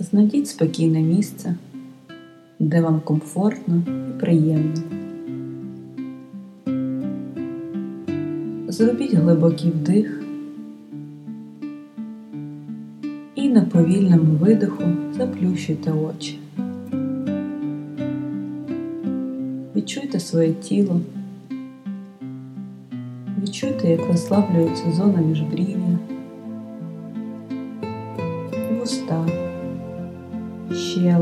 Знайдіть спокійне місце, де вам комфортно і приємно. Зробіть глибокий вдих і на повільному видиху заплющуйте очі. Відчуйте своє тіло, відчуйте, як розслаблюється зона міжбрів'я, вуста,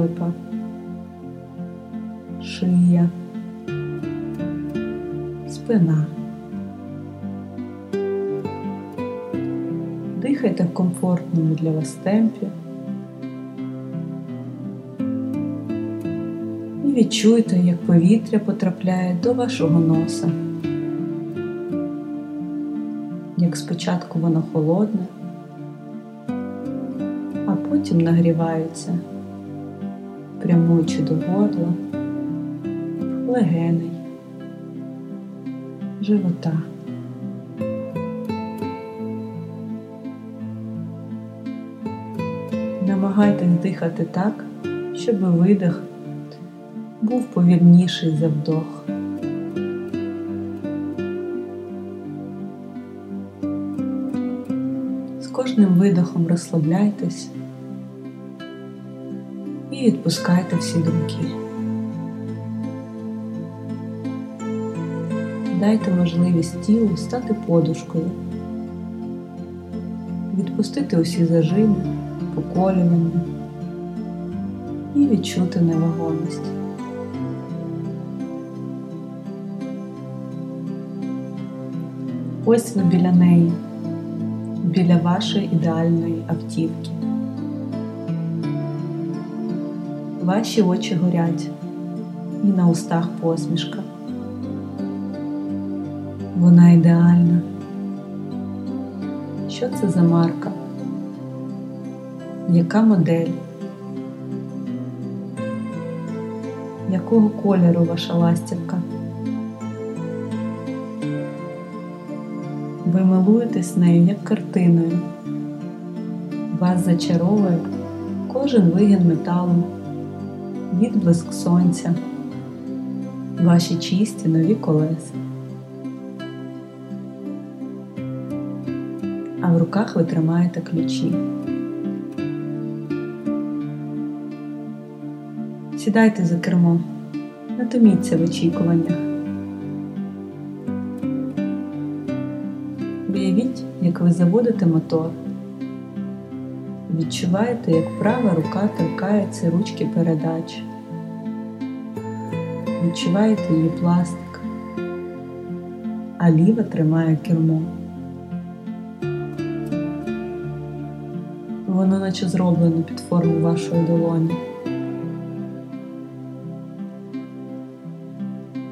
щелепа, шия, спина. Дихайте в комфортному для вас темпі. І відчуйте, як повітря потрапляє до вашого носа. Як спочатку воно холодне, а потім нагрівається, прямуючи до горла, легеней, живота. Намагайтесь дихати так, щоб видих був повільніший за вдох. З кожним видохом розслабляйтесь і відпускайте всі думки. Дайте можливість тілу стати подушкою, відпустити усі зажими, поколювання і відчути невагомість. Ось ви біля неї, біля вашої ідеальної автівки. Ваші очі горять і на устах посмішка. Вона ідеальна. Що це за марка? Яка модель? Якого кольору ваша ластівка? Ви милуєтесь нею як картиною. Вас зачаровує кожен вигін металу, відблиск сонця, ваші чисті нові колеса. А в руках ви тримаєте ключі. Сідайте за кермо, натоміться в очікуваннях. Уявіть, як ви заводите мотор. Відчуваєте, як права рука торкається ручки передач. Відчуваєте її пластик, а ліва тримає кермо. Воно наче зроблено під форму вашої долоні.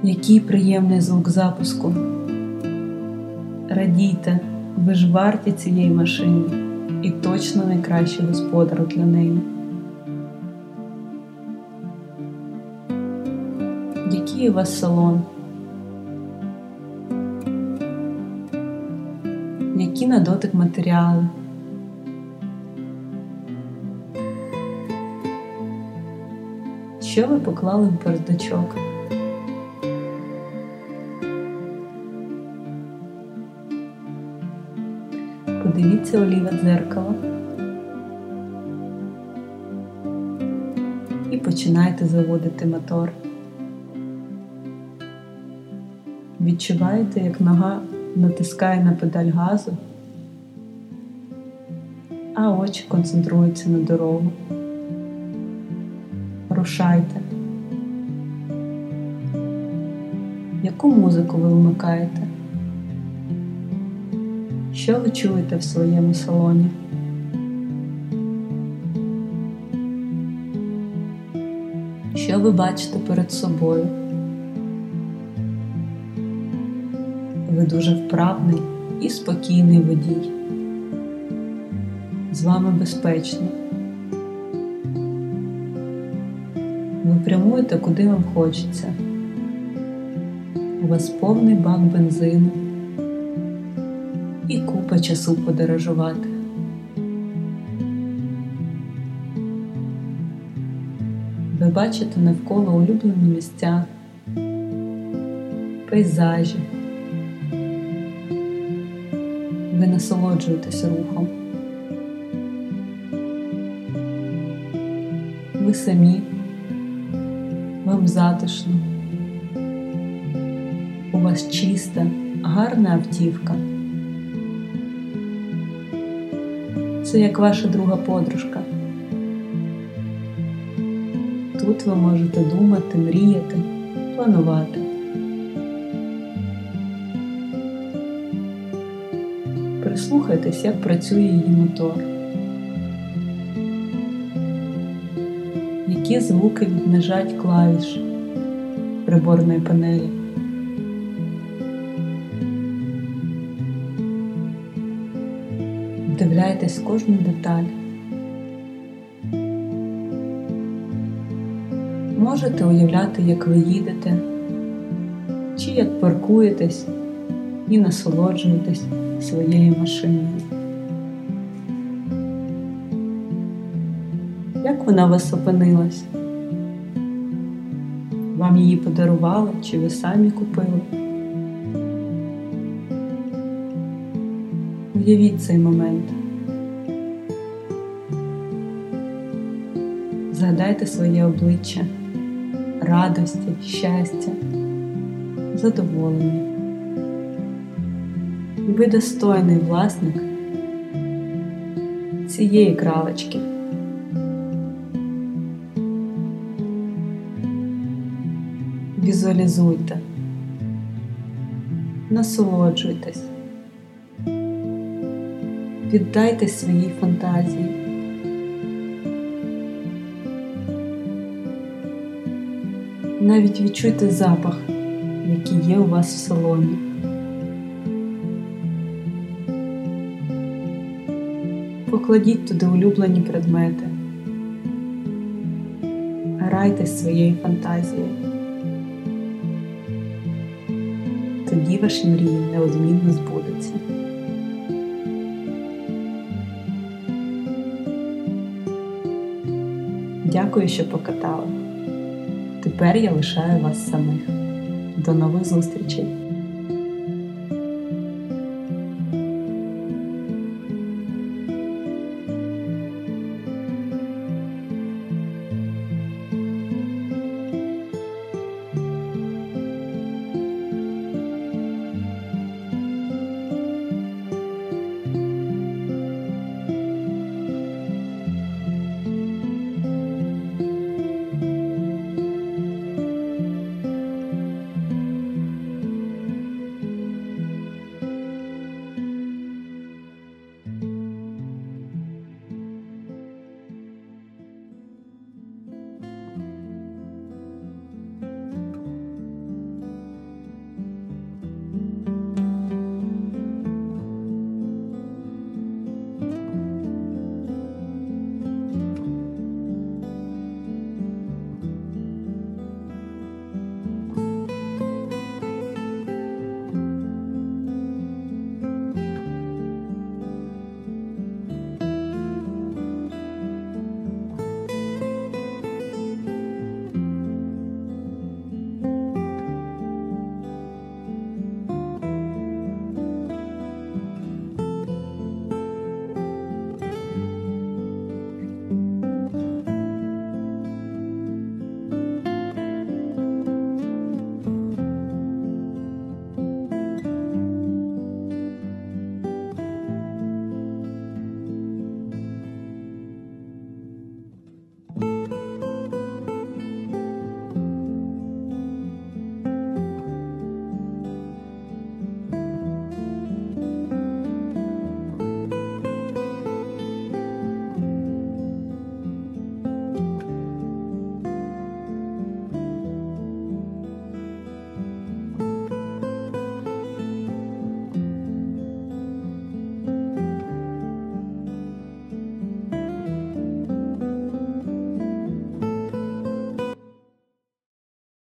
Який приємний звук запуску. Радійте, ви ж варті цієї машини і точно найкращий господар для неї. Який у вас салон? Які на дотик матеріали? Що ви поклали в бардачок? Подивіться у ліве дзеркало і починайте заводити мотор. Відчуваєте, як нога натискає на педаль газу, а очі концентруються на дорогу. Рушайте. Яку музику ви вмикаєте? Що ви чуєте в своєму салоні? Що ви бачите перед собою? Ви дуже вправний і спокійний водій. З вами безпечно. Ви прямуєте куди вам хочеться. У вас повний бак бензину купа часу подорожувати. Ви бачите навколо улюблені місця, пейзажі. Ви насолоджуєтесь рухом. Ви самі, вам затишно, у вас чиста, гарна автівка. Це як ваша друга подружка. Тут ви можете думати, мріяти, планувати. Прислухайтесь, як працює її мотор. Які звуки віднажать клавіш приборної панелі. В кожну деталь. Можете уявляти, як ви їдете, чи як паркуєтесь і насолоджуєтесь своєю машиною. Як вона у вас опинилась? Вам її подарували чи ви самі купили? Уявіть цей момент. Згадайте своє обличчя, радості, щастя, задоволення. Ви достойний власник цієї кралечки. Візуалізуйте, насолоджуйтесь, віддайтесь своїй фантазії. Навіть відчуйте запах, який є у вас в салоні. Покладіть туди улюблені предмети, грайтесь своєю фантазією. Тоді ваші мрії неодмінно збудуться. Дякую, що покатали. Тепер я лишаю вас самих. До нових зустрічей!